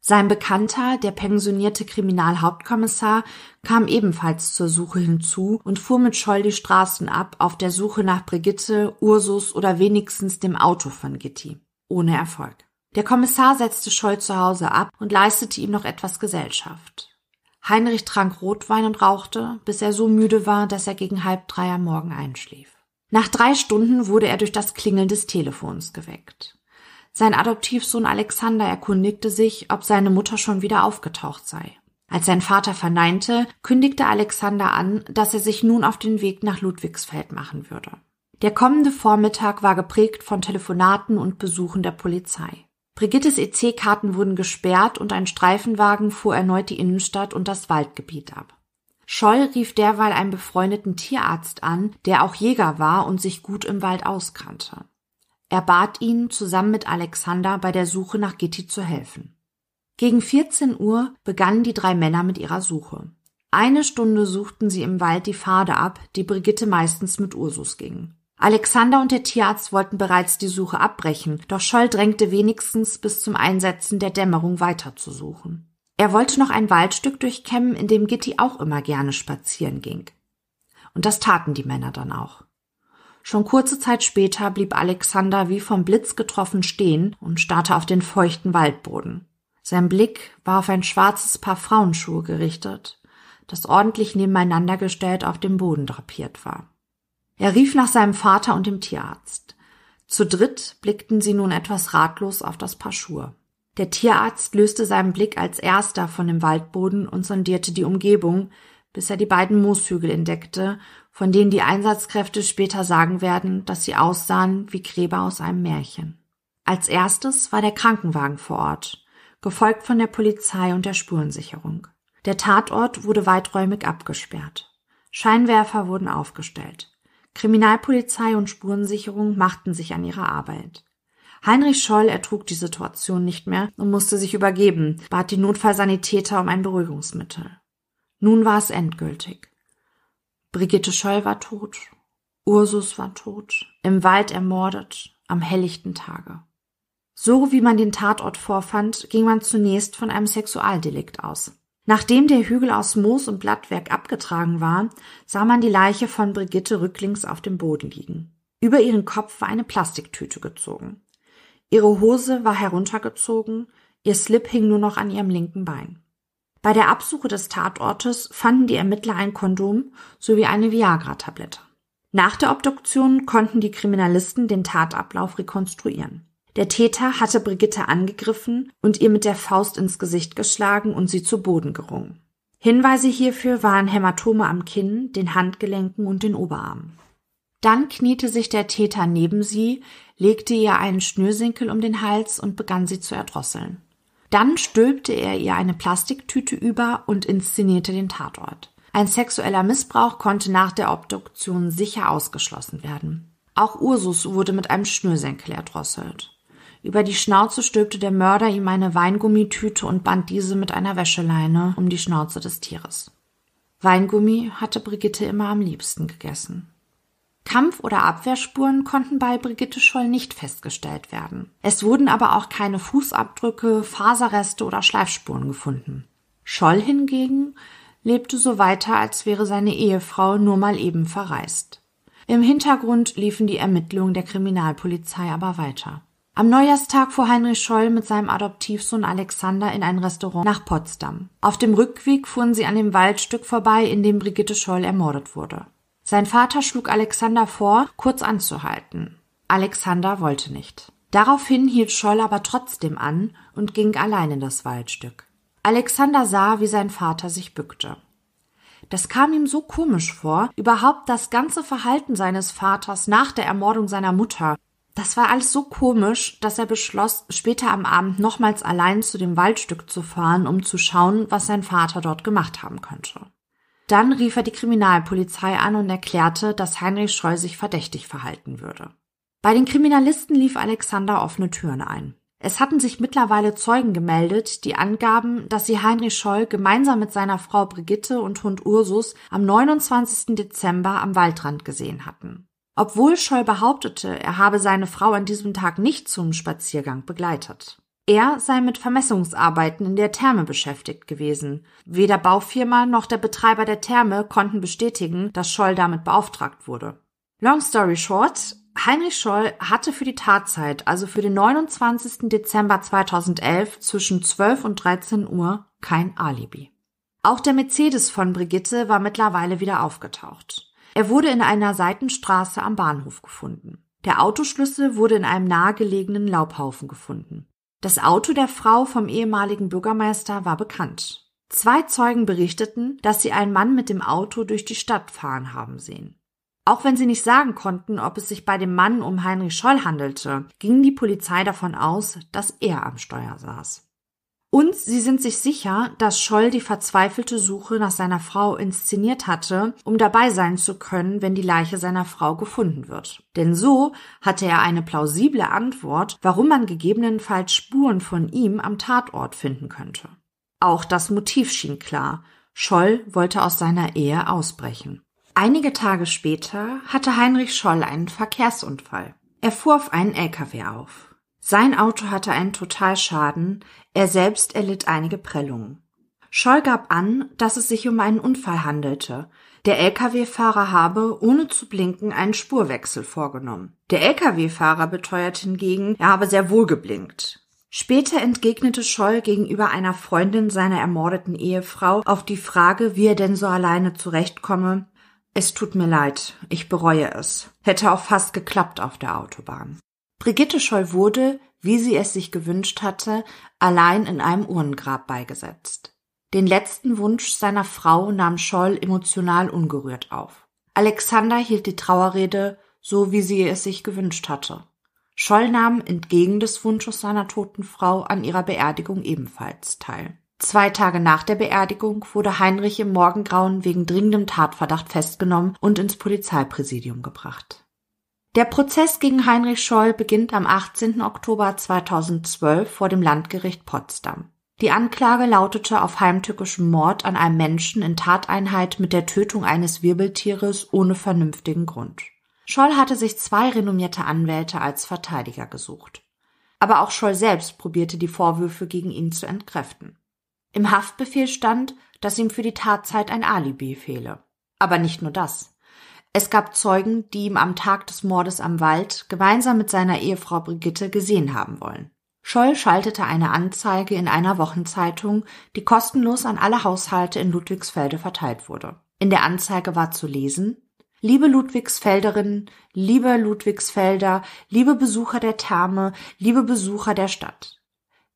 Sein Bekannter, der pensionierte Kriminalhauptkommissar, kam ebenfalls zur Suche hinzu und fuhr mit Scholl die Straßen ab, auf der Suche nach Brigitte, Ursus oder wenigstens dem Auto von Gitti. Ohne Erfolg. Der Kommissar setzte Scholl zu Hause ab und leistete ihm noch etwas Gesellschaft. Heinrich trank Rotwein und rauchte, bis er so müde war, dass er gegen halb drei am Morgen einschlief. Nach drei Stunden wurde er durch das Klingeln des Telefons geweckt. Sein Adoptivsohn Alexander erkundigte sich, ob seine Mutter schon wieder aufgetaucht sei. Als sein Vater verneinte, kündigte Alexander an, dass er sich nun auf den Weg nach Ludwigsfeld machen würde. Der kommende Vormittag war geprägt von Telefonaten und Besuchen der Polizei. Brigittes EC-Karten wurden gesperrt und ein Streifenwagen fuhr erneut die Innenstadt und das Waldgebiet ab. Scholl rief derweil einen befreundeten Tierarzt an, der auch Jäger war und sich gut im Wald auskannte. Er bat ihn, zusammen mit Alexander bei der Suche nach Gitti zu helfen. Gegen 14 Uhr begannen die drei Männer mit ihrer Suche. Eine Stunde suchten sie im Wald die Pfade ab, die Brigitte meistens mit Ursus ging. Alexander und der Tierarzt wollten bereits die Suche abbrechen, doch Scholl drängte wenigstens bis zum Einsetzen der Dämmerung weiterzusuchen. Er wollte noch ein Waldstück durchkämmen, in dem Gitti auch immer gerne spazieren ging. Und das taten die Männer dann auch. Schon kurze Zeit später blieb Alexander wie vom Blitz getroffen stehen und starrte auf den feuchten Waldboden. Sein Blick war auf ein schwarzes Paar Frauenschuhe gerichtet, das ordentlich nebeneinander gestellt auf dem Boden drapiert war. Er rief nach seinem Vater und dem Tierarzt. Zu dritt blickten sie nun etwas ratlos auf das Paar Schuhe. Der Tierarzt löste seinen Blick als erster von dem Waldboden und sondierte die Umgebung, bis er die beiden Mooshügel entdeckte, von denen die Einsatzkräfte später sagen werden, dass sie aussahen wie Gräber aus einem Märchen. Als erstes war der Krankenwagen vor Ort, gefolgt von der Polizei und der Spurensicherung. Der Tatort wurde weiträumig abgesperrt. Scheinwerfer wurden aufgestellt. Kriminalpolizei und Spurensicherung machten sich an ihre Arbeit. Heinrich Scholl ertrug die Situation nicht mehr und musste sich übergeben, bat die Notfallsanitäter um ein Beruhigungsmittel. Nun war es endgültig. Brigitte Scholl war tot, Ursus war tot, im Wald ermordet, am helllichten Tage. So wie man den Tatort vorfand, ging man zunächst von einem Sexualdelikt aus. Nachdem der Hügel aus Moos und Blattwerk abgetragen war, sah man die Leiche von Brigitte rücklings auf dem Boden liegen. Über ihren Kopf war eine Plastiktüte gezogen. Ihre Hose war heruntergezogen, ihr Slip hing nur noch an ihrem linken Bein. Bei der Absuche des Tatortes fanden die Ermittler ein Kondom sowie eine Viagra-Tablette. Nach der Obduktion konnten die Kriminalisten den Tatablauf rekonstruieren. Der Täter hatte Brigitte angegriffen und ihr mit der Faust ins Gesicht geschlagen und sie zu Boden gerungen. Hinweise hierfür waren Hämatome am Kinn, den Handgelenken und den Oberarmen. Dann kniete sich der Täter neben sie, legte ihr einen Schnürsenkel um den Hals und begann sie zu erdrosseln. Dann stülpte er ihr eine Plastiktüte über und inszenierte den Tatort. Ein sexueller Missbrauch konnte nach der Obduktion sicher ausgeschlossen werden. Auch Ursus wurde mit einem Schnürsenkel erdrosselt. Über die Schnauze stülpte der Mörder ihm eine Weingummitüte und band diese mit einer Wäscheleine um die Schnauze des Tieres. Weingummi hatte Brigitte immer am liebsten gegessen. Kampf- oder Abwehrspuren konnten bei Brigitte Scholl nicht festgestellt werden. Es wurden aber auch keine Fußabdrücke, Faserreste oder Schleifspuren gefunden. Scholl hingegen lebte so weiter, als wäre seine Ehefrau nur mal eben verreist. Im Hintergrund liefen die Ermittlungen der Kriminalpolizei aber weiter. Am Neujahrstag fuhr Heinrich Scholl mit seinem Adoptivsohn Alexander in ein Restaurant nach Potsdam. Auf dem Rückweg fuhren sie an dem Waldstück vorbei, in dem Brigitte Scholl ermordet wurde. Sein Vater schlug Alexander vor, kurz anzuhalten. Alexander wollte nicht. Daraufhin hielt Scholl aber trotzdem an und ging allein in das Waldstück. Alexander sah, wie sein Vater sich bückte. Das kam ihm so komisch vor, überhaupt das ganze Verhalten seines Vaters nach der Ermordung seiner Mutter. Das war alles so komisch, dass er beschloss, später am Abend nochmals allein zu dem Waldstück zu fahren, um zu schauen, was sein Vater dort gemacht haben könnte. Dann rief er die Kriminalpolizei an und erklärte, dass Heinrich Scholl sich verdächtig verhalten würde. Bei den Kriminalisten lief Alexander offene Türen ein. Es hatten sich mittlerweile Zeugen gemeldet, die angaben, dass sie Heinrich Scholl gemeinsam mit seiner Frau Brigitte und Hund Ursus am 29. Dezember am Waldrand gesehen hatten. Obwohl Scholl behauptete, er habe seine Frau an diesem Tag nicht zum Spaziergang begleitet. Er sei mit Vermessungsarbeiten in der Therme beschäftigt gewesen. Weder Baufirma noch der Betreiber der Therme konnten bestätigen, dass Scholl damit beauftragt wurde. Long story short, Heinrich Scholl hatte für die Tatzeit, also für den 29. Dezember 2011 zwischen 12 und 13 Uhr kein Alibi. Auch der Mercedes von Brigitte war mittlerweile wieder aufgetaucht. Er wurde in einer Seitenstraße am Bahnhof gefunden. Der Autoschlüssel wurde in einem nahegelegenen Laubhaufen gefunden. Das Auto der Frau vom ehemaligen Bürgermeister war bekannt. Zwei Zeugen berichteten, dass sie einen Mann mit dem Auto durch die Stadt fahren haben sehen. Auch wenn sie nicht sagen konnten, ob es sich bei dem Mann um Heinrich Scholl handelte, ging die Polizei davon aus, dass er am Steuer saß. Und sie sind sich sicher, dass Scholl die verzweifelte Suche nach seiner Frau inszeniert hatte, um dabei sein zu können, wenn die Leiche seiner Frau gefunden wird. Denn so hatte er eine plausible Antwort, warum man gegebenenfalls Spuren von ihm am Tatort finden könnte. Auch das Motiv schien klar. Scholl wollte aus seiner Ehe ausbrechen. Einige Tage später hatte Heinrich Scholl einen Verkehrsunfall. Er fuhr auf einen LKW auf. Sein Auto hatte einen Totalschaden, er selbst erlitt einige Prellungen. Scholl gab an, dass es sich um einen Unfall handelte. Der Lkw-Fahrer habe, ohne zu blinken, einen Spurwechsel vorgenommen. Der Lkw-Fahrer beteuert hingegen, er habe sehr wohl geblinkt. Später entgegnete Scholl gegenüber einer Freundin seiner ermordeten Ehefrau auf die Frage, wie er denn so alleine zurechtkomme, es tut mir leid, ich bereue es. Hätte auch fast geklappt auf der Autobahn. Brigitte Scholl wurde, wie sie es sich gewünscht hatte, allein in einem Urnengrab beigesetzt. Den letzten Wunsch seiner Frau nahm Scholl emotional ungerührt auf. Alexander hielt die Trauerrede so, wie sie es sich gewünscht hatte. Scholl nahm entgegen des Wunsches seiner toten Frau an ihrer Beerdigung ebenfalls teil. Zwei Tage nach der Beerdigung wurde Heinrich im Morgengrauen wegen dringendem Tatverdacht festgenommen und ins Polizeipräsidium gebracht. Der Prozess gegen Heinrich Scholl beginnt am 18. Oktober 2012 vor dem Landgericht Potsdam. Die Anklage lautete auf heimtückischen Mord an einem Menschen in Tateinheit mit der Tötung eines Wirbeltieres ohne vernünftigen Grund. Scholl hatte sich zwei renommierte Anwälte als Verteidiger gesucht. Aber auch Scholl selbst probierte die Vorwürfe gegen ihn zu entkräften. Im Haftbefehl stand, dass ihm für die Tatzeit ein Alibi fehle. Aber nicht nur das. Es gab Zeugen, die ihm am Tag des Mordes am Wald gemeinsam mit seiner Ehefrau Brigitte gesehen haben wollen. Scholl schaltete eine Anzeige in einer Wochenzeitung, die kostenlos an alle Haushalte in Ludwigsfelde verteilt wurde. In der Anzeige war zu lesen Liebe Ludwigsfelderinnen, liebe Ludwigsfelder, liebe Besucher der Therme, liebe Besucher der Stadt.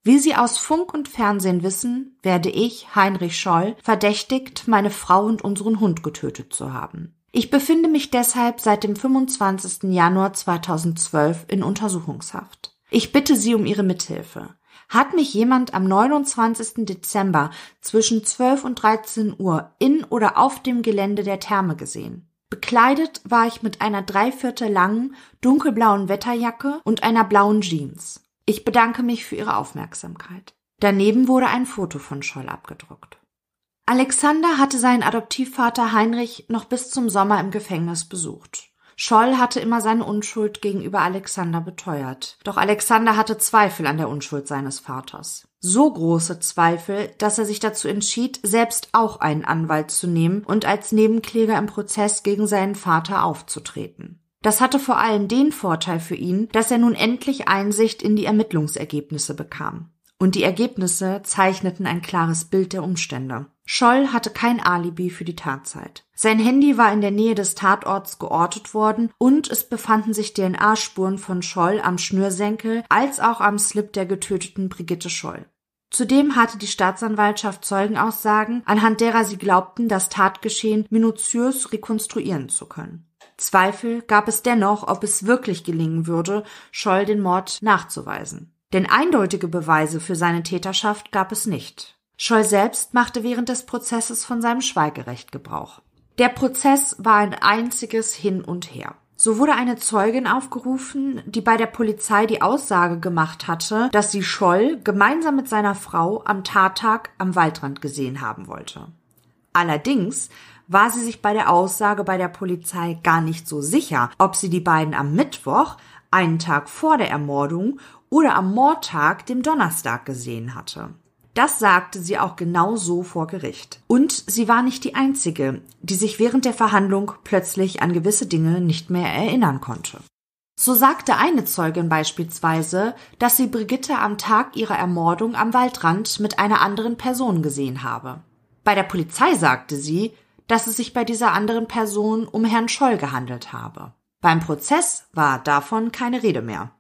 Wie Sie aus Funk und Fernsehen wissen, werde ich, Heinrich Scholl, verdächtigt, meine Frau und unseren Hund getötet zu haben. Ich befinde mich deshalb seit dem 25. Januar 2012 in Untersuchungshaft. Ich bitte Sie um Ihre Mithilfe. Hat mich jemand am 29. Dezember zwischen 12 und 13 Uhr in oder auf dem Gelände der Therme gesehen? Bekleidet war ich mit einer dreiviertel langen, dunkelblauen Wetterjacke und einer blauen Jeans. Ich bedanke mich für Ihre Aufmerksamkeit. Daneben wurde ein Foto von Scholl abgedruckt. Alexander hatte seinen Adoptivvater Heinrich noch bis zum Sommer im Gefängnis besucht. Scholl hatte immer seine Unschuld gegenüber Alexander beteuert. Doch Alexander hatte Zweifel an der Unschuld seines Vaters. So große Zweifel, dass er sich dazu entschied, selbst auch einen Anwalt zu nehmen und als Nebenkläger im Prozess gegen seinen Vater aufzutreten. Das hatte vor allem den Vorteil für ihn, dass er nun endlich Einsicht in die Ermittlungsergebnisse bekam. Und die Ergebnisse zeichneten ein klares Bild der Umstände. Scholl hatte kein Alibi für die Tatzeit. Sein Handy war in der Nähe des Tatorts geortet worden und es befanden sich DNA-Spuren von Scholl am Schnürsenkel als auch am Slip der getöteten Brigitte Scholl. Zudem hatte die Staatsanwaltschaft Zeugenaussagen, anhand derer sie glaubten, das Tatgeschehen minutiös rekonstruieren zu können. Zweifel gab es dennoch, ob es wirklich gelingen würde, Scholl den Mord nachzuweisen. Denn eindeutige Beweise für seine Täterschaft gab es nicht. Scholl selbst machte während des Prozesses von seinem Schweigerecht Gebrauch. Der Prozess war ein einziges Hin und Her. So wurde eine Zeugin aufgerufen, die bei der Polizei die Aussage gemacht hatte, dass sie Scholl gemeinsam mit seiner Frau am Tattag am Waldrand gesehen haben wollte. Allerdings war sie sich bei der Aussage bei der Polizei gar nicht so sicher, ob sie die beiden am Mittwoch, einen Tag vor der Ermordung, oder am Mordtag, dem Donnerstag, gesehen hatte. Das sagte sie auch genau so vor Gericht. Und sie war nicht die Einzige, die sich während der Verhandlung plötzlich an gewisse Dinge nicht mehr erinnern konnte. So sagte eine Zeugin beispielsweise, dass sie Brigitte am Tag ihrer Ermordung am Waldrand mit einer anderen Person gesehen habe. Bei der Polizei sagte sie, dass es sich bei dieser anderen Person um Herrn Scholl gehandelt habe. Beim Prozess war davon keine Rede mehr.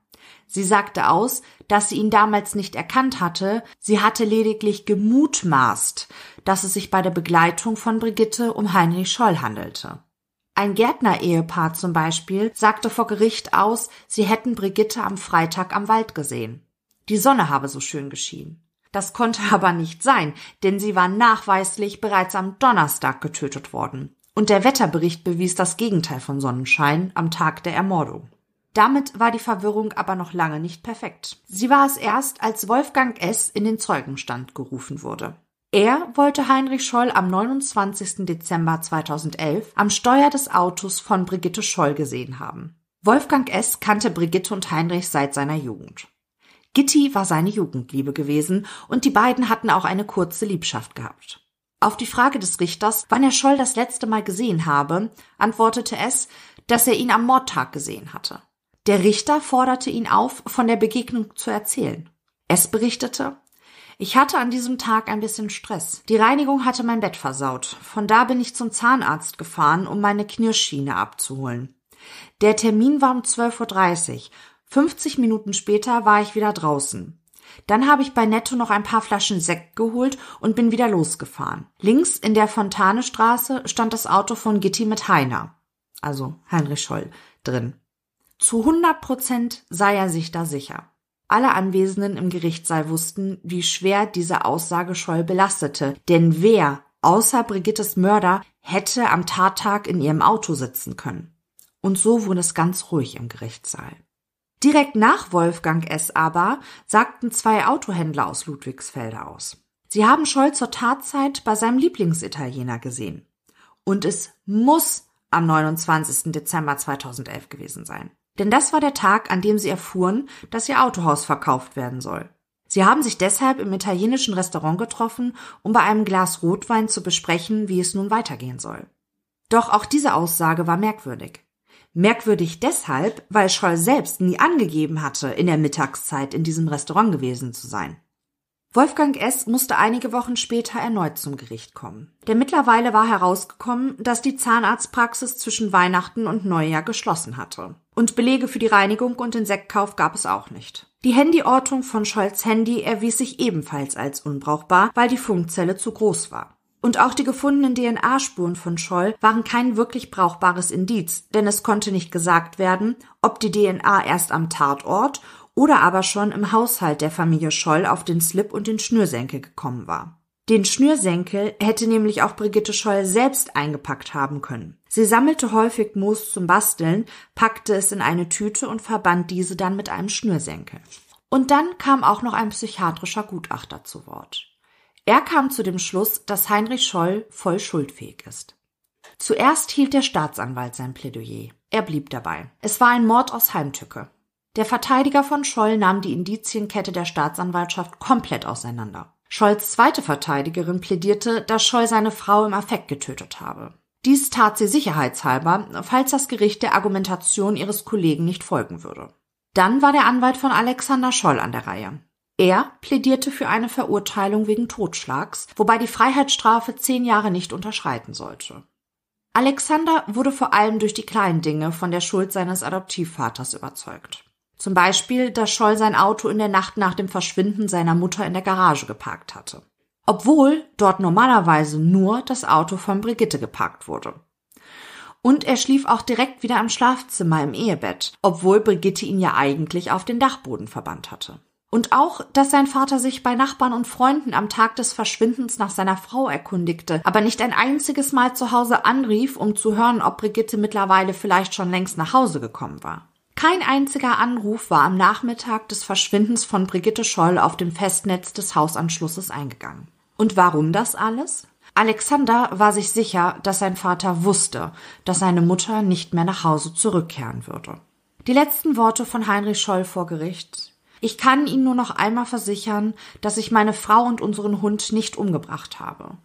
Sie sagte aus, dass sie ihn damals nicht erkannt hatte, sie hatte lediglich gemutmaßt, dass es sich bei der Begleitung von Brigitte um Heinrich Scholl handelte. Ein Gärtner-Ehepaar zum Beispiel sagte vor Gericht aus, sie hätten Brigitte am Freitag am Wald gesehen. Die Sonne habe so schön geschienen. Das konnte aber nicht sein, denn sie war nachweislich bereits am Donnerstag getötet worden. Und der Wetterbericht bewies das Gegenteil von Sonnenschein am Tag der Ermordung. Damit war die Verwirrung aber noch lange nicht perfekt. Sie war es erst, als Wolfgang S. in den Zeugenstand gerufen wurde. Er wollte Heinrich Scholl am 29. Dezember 2011 am Steuer des Autos von Brigitte Scholl gesehen haben. Wolfgang S. kannte Brigitte und Heinrich seit seiner Jugend. Gitti war seine Jugendliebe gewesen und die beiden hatten auch eine kurze Liebschaft gehabt. Auf die Frage des Richters, wann er Scholl das letzte Mal gesehen habe, antwortete es, dass er ihn am Mordtag gesehen hatte. Der Richter forderte ihn auf, von der Begegnung zu erzählen. Es berichtete, ich hatte an diesem Tag ein bisschen Stress. Die Reinigung hatte mein Bett versaut. Von da bin ich zum Zahnarzt gefahren, um meine Knirschschiene abzuholen. Der Termin war um 12.30 Uhr. 50 Minuten später war ich wieder draußen. Dann habe ich bei Netto noch ein paar Flaschen Sekt geholt und bin wieder losgefahren. Links in der Fontanestraße stand das Auto von Gitti mit Heiner, also Heinrich Scholl, drin. Zu 100 Prozent sei er sich da sicher. Alle Anwesenden im Gerichtssaal wussten, wie schwer diese Aussage Scholl belastete, denn wer außer Brigittes Mörder hätte am Tattag in ihrem Auto sitzen können. Und so wurde es ganz ruhig im Gerichtssaal. Direkt nach Wolfgang S. aber sagten zwei Autohändler aus Ludwigsfelde aus. Sie haben Scholl zur Tatzeit bei seinem Lieblingsitaliener gesehen. Und es muss am 29. Dezember 2011 gewesen sein. Denn das war der Tag, an dem sie erfuhren, dass ihr Autohaus verkauft werden soll. Sie haben sich deshalb im italienischen Restaurant getroffen, um bei einem Glas Rotwein zu besprechen, wie es nun weitergehen soll. Doch auch diese Aussage war merkwürdig. Merkwürdig deshalb, weil Scholl selbst nie angegeben hatte, in der Mittagszeit in diesem Restaurant gewesen zu sein. Wolfgang S. musste einige Wochen später erneut zum Gericht kommen. Denn mittlerweile war herausgekommen, dass die Zahnarztpraxis zwischen Weihnachten und Neujahr geschlossen hatte. Und Belege für die Reinigung und den Sektkauf gab es auch nicht. Die Handyortung von Scholls Handy erwies sich ebenfalls als unbrauchbar, weil die Funkzelle zu groß war. Und auch die gefundenen DNA-Spuren von Scholl waren kein wirklich brauchbares Indiz, denn es konnte nicht gesagt werden, ob die DNA erst am Tatort oder aber schon im Haushalt der Familie Scholl auf den Slip und den Schnürsenkel gekommen war. Den Schnürsenkel hätte nämlich auch Brigitte Scholl selbst eingepackt haben können. Sie sammelte häufig Moos zum Basteln, packte es in eine Tüte und verband diese dann mit einem Schnürsenkel. Und dann kam auch noch ein psychiatrischer Gutachter zu Wort. Er kam zu dem Schluss, dass Heinrich Scholl voll schuldfähig ist. Zuerst hielt der Staatsanwalt sein Plädoyer. Er blieb dabei. Es war ein Mord aus Heimtücke. Der Verteidiger von Scholl nahm die Indizienkette der Staatsanwaltschaft komplett auseinander. Scholls zweite Verteidigerin plädierte, dass Scholl seine Frau im Affekt getötet habe. Dies tat sie sicherheitshalber, falls das Gericht der Argumentation ihres Kollegen nicht folgen würde. Dann war der Anwalt von Alexander Scholl an der Reihe. Er plädierte für eine Verurteilung wegen Totschlags, wobei die Freiheitsstrafe zehn Jahre nicht unterschreiten sollte. Alexander wurde vor allem durch die kleinen Dinge von der Schuld seines Adoptivvaters überzeugt. Zum Beispiel, dass Scholl sein Auto in der Nacht nach dem Verschwinden seiner Mutter in der Garage geparkt hatte. Obwohl dort normalerweise nur das Auto von Brigitte geparkt wurde. Und er schlief auch direkt wieder im Schlafzimmer im Ehebett, obwohl Brigitte ihn ja eigentlich auf den Dachboden verbannt hatte. Und auch, dass sein Vater sich bei Nachbarn und Freunden am Tag des Verschwindens nach seiner Frau erkundigte, aber nicht ein einziges Mal zu Hause anrief, um zu hören, ob Brigitte mittlerweile vielleicht schon längst nach Hause gekommen war. Kein einziger Anruf war am Nachmittag des Verschwindens von Brigitte Scholl auf dem Festnetz des Hausanschlusses eingegangen. Und warum das alles? Alexander war sich sicher, dass sein Vater wusste, dass seine Mutter nicht mehr nach Hause zurückkehren würde. Die letzten Worte von Heinrich Scholl vor Gericht ich kann Ihnen nur noch einmal versichern, dass ich meine Frau und unseren Hund nicht umgebracht habe.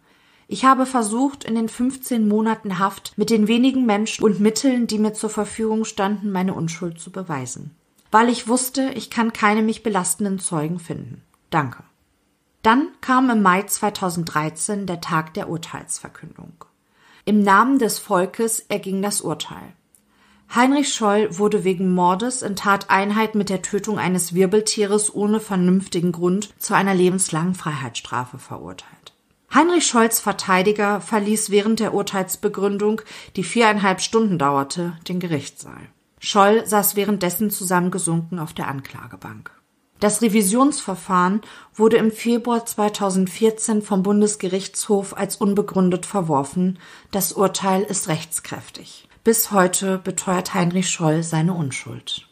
Ich habe versucht, in den 15 Monaten Haft mit den wenigen Menschen und Mitteln, die mir zur Verfügung standen, meine Unschuld zu beweisen. Weil ich wusste, ich kann keine mich belastenden Zeugen finden. Danke. Dann kam im Mai 2013 der Tag der Urteilsverkündung. Im Namen des Volkes erging das Urteil. Heinrich Scholl wurde wegen Mordes in Tateinheit mit der Tötung eines Wirbeltieres ohne vernünftigen Grund zu einer lebenslangen Freiheitsstrafe verurteilt. Heinrich Scholls Verteidiger verließ während der Urteilsbegründung, die viereinhalb Stunden dauerte, den Gerichtssaal. Scholl saß währenddessen zusammengesunken auf der Anklagebank. Das Revisionsverfahren wurde im Februar 2014 vom Bundesgerichtshof als unbegründet verworfen. Das Urteil ist rechtskräftig. Bis heute beteuert Heinrich Scholl seine Unschuld.